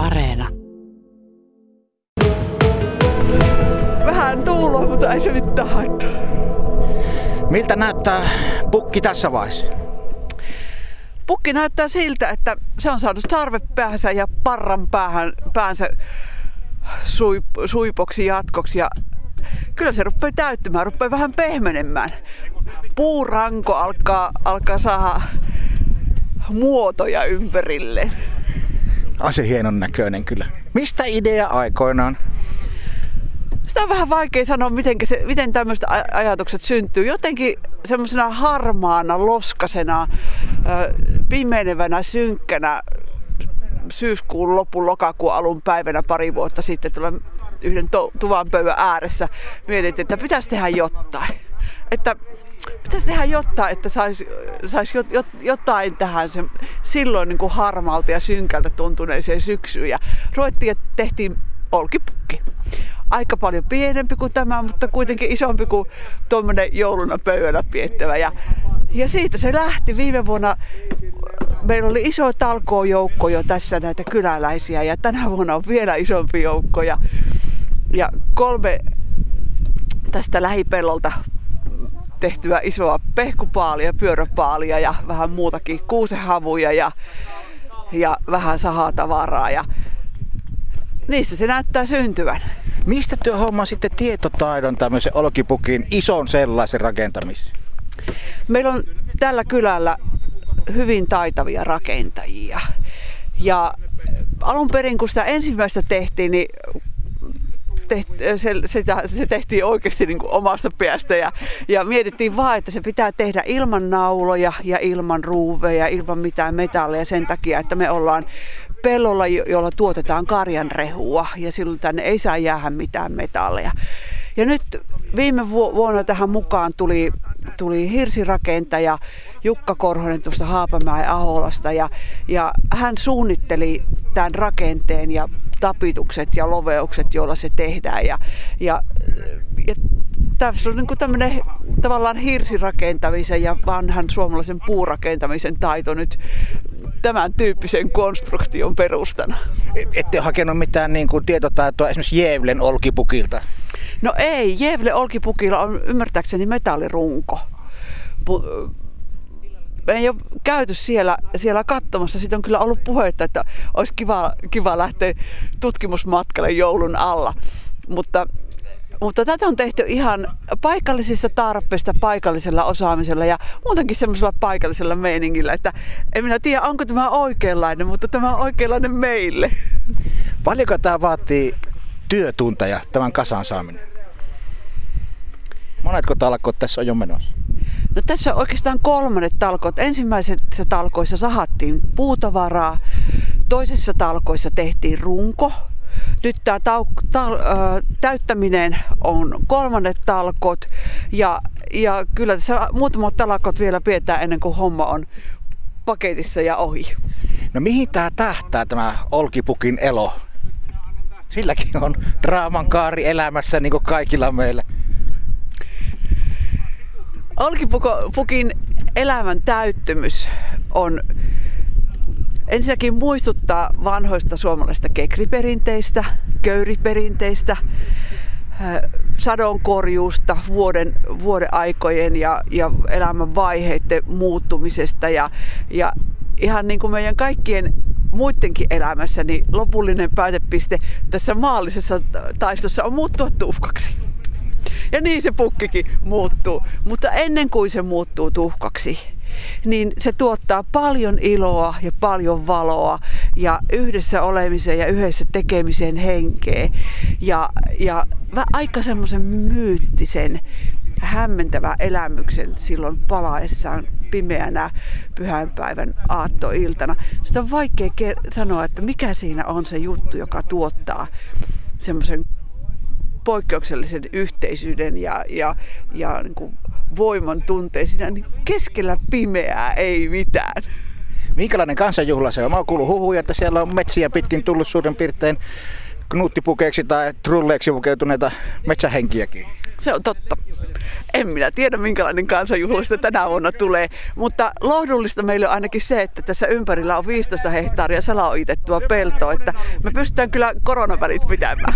Areena. Vähän tuuloa, mutta ei se mitään haittaa. Miltä näyttää pukki tässä vaiheessa? Pukki näyttää siltä, että se on saanut sarvepäänsä ja parran päähän, päänsä suip, suipoksi jatkoksi ja kyllä se rupeaa täyttymään, rupeaa vähän pehmenemään. Puuranko alkaa, alkaa saada muotoja ympärille. Ase hienon näköinen kyllä. Mistä idea aikoinaan? Sitä on vähän vaikea sanoa, miten, se, miten tämmöiset ajatukset syntyy. Jotenkin semmoisena harmaana, loskasena, pimenevänä, synkkänä syyskuun lopun, lokakuun alun päivänä pari vuotta sitten tuolla yhden tuvan pöydän ääressä mietin, että pitäisi tehdä jotain. Että pitäisi tehdä jotain, että saisi sais jotain tähän se, silloin niin kuin harmaalta ja synkältä tuntuneeseen syksyyn. Ja ruvettiin ja tehtiin olkipukki. Aika paljon pienempi kuin tämä, mutta kuitenkin isompi kuin tuommoinen jouluna pöydällä piettävä. Ja, ja siitä se lähti viime vuonna. Meillä oli iso talkoojoukko jo tässä näitä kyläläisiä ja tänä vuonna on vielä isompi joukko. Ja, ja kolme tästä lähipellolta tehtyä isoa pehkupaalia, pyöräpaalia ja vähän muutakin kuusehavuja ja, ja vähän sahatavaraa. Ja niistä se näyttää syntyvän. Mistä työ homma sitten tietotaidon tämmöisen olkipukin ison sellaisen rakentamiseen? Meillä on tällä kylällä hyvin taitavia rakentajia. Ja alun perin kun sitä ensimmäistä tehtiin, niin se, se tehtiin oikeasti niin kuin omasta päästä ja, ja mietittiin vaan, että se pitää tehdä ilman nauloja ja ilman ruuveja, ilman mitään metalleja sen takia, että me ollaan pellolla, jolla tuotetaan karjan rehua ja silloin tänne ei saa jäädä mitään metalleja. Ja nyt viime vuonna tähän mukaan tuli, tuli hirsirakentaja Jukka Korhonen tuosta Haapamäen Aholasta ja, ja hän suunnitteli tämän rakenteen ja tapitukset ja loveukset, joilla se tehdään. Ja, ja, ja tässä on niin tämmöinen tavallaan hirsirakentamisen ja vanhan suomalaisen puurakentamisen taito nyt tämän tyyppisen konstruktion perustana. Ette ole hakenut mitään niin kuin tietotaitoa esimerkiksi Jevlen olkipukilta? No ei, Jevle olkipukilla on ymmärtääkseni metallirunko. Me ei ole käyty siellä, siellä katsomassa. Siitä on kyllä ollut puhetta, että olisi kiva, kiva lähteä tutkimusmatkalle joulun alla. Mutta mutta tätä on tehty ihan paikallisista tarpeista, paikallisella osaamisella ja muutenkin semmoisella paikallisella meiningillä, että en minä tiedä, onko tämä oikeanlainen, mutta tämä on oikeanlainen meille. Paljonko tämä vaatii työtunteja, tämän kasan saaminen? Monetko talkot tässä on jo menossa? No tässä oikeastaan kolmannet talkot. Ensimmäisessä talkoissa sahattiin puutavaraa, toisessa talkoissa tehtiin runko, nyt tämä tau- ta- täyttäminen on kolmannet talkot ja, ja kyllä tässä muutamat talkot vielä pidetään ennen kuin homma on paketissa ja ohi. No mihin tämä tähtää tämä Olkipukin elo? Silläkin on draaman kaari elämässä niin kuin kaikilla meillä. Olkipukin elämän täyttymys on ensinnäkin muistuttaa vanhoista suomalaisista kekriperinteistä, köyriperinteistä, sadonkorjuusta, vuoden, vuoden aikojen ja, ja elämän vaiheiden muuttumisesta ja, ja ihan niin kuin meidän kaikkien muidenkin elämässä, niin lopullinen päätepiste tässä maallisessa taistossa on muuttua tuhkaksi. Ja niin se pukkikin muuttuu. Mutta ennen kuin se muuttuu tuhkaksi, niin se tuottaa paljon iloa ja paljon valoa ja yhdessä olemisen ja yhdessä tekemisen henkeä. Ja, ja aika semmoisen myyttisen, hämmentävä elämyksen silloin palaessaan pimeänä pyhänpäivän aattoiltana. Sitä on vaikea sanoa, että mikä siinä on se juttu, joka tuottaa semmoisen poikkeuksellisen yhteisyyden ja, ja, ja niin kuin voiman tunteen siinä niin keskellä pimeää ei mitään. Minkälainen kansanjuhla se on? Mä oon kuullut huhuja, että siellä on metsiä pitkin tullut suurin piirtein knuuttipukeiksi tai trulleeksi pukeutuneita metsähenkiäkin. Se on totta. En minä tiedä, minkälainen kansanjuhlista tänä vuonna tulee, mutta lohdullista meille on ainakin se, että tässä ympärillä on 15 hehtaaria salaoitettua peltoa, että me pystytään kyllä koronavälit pitämään.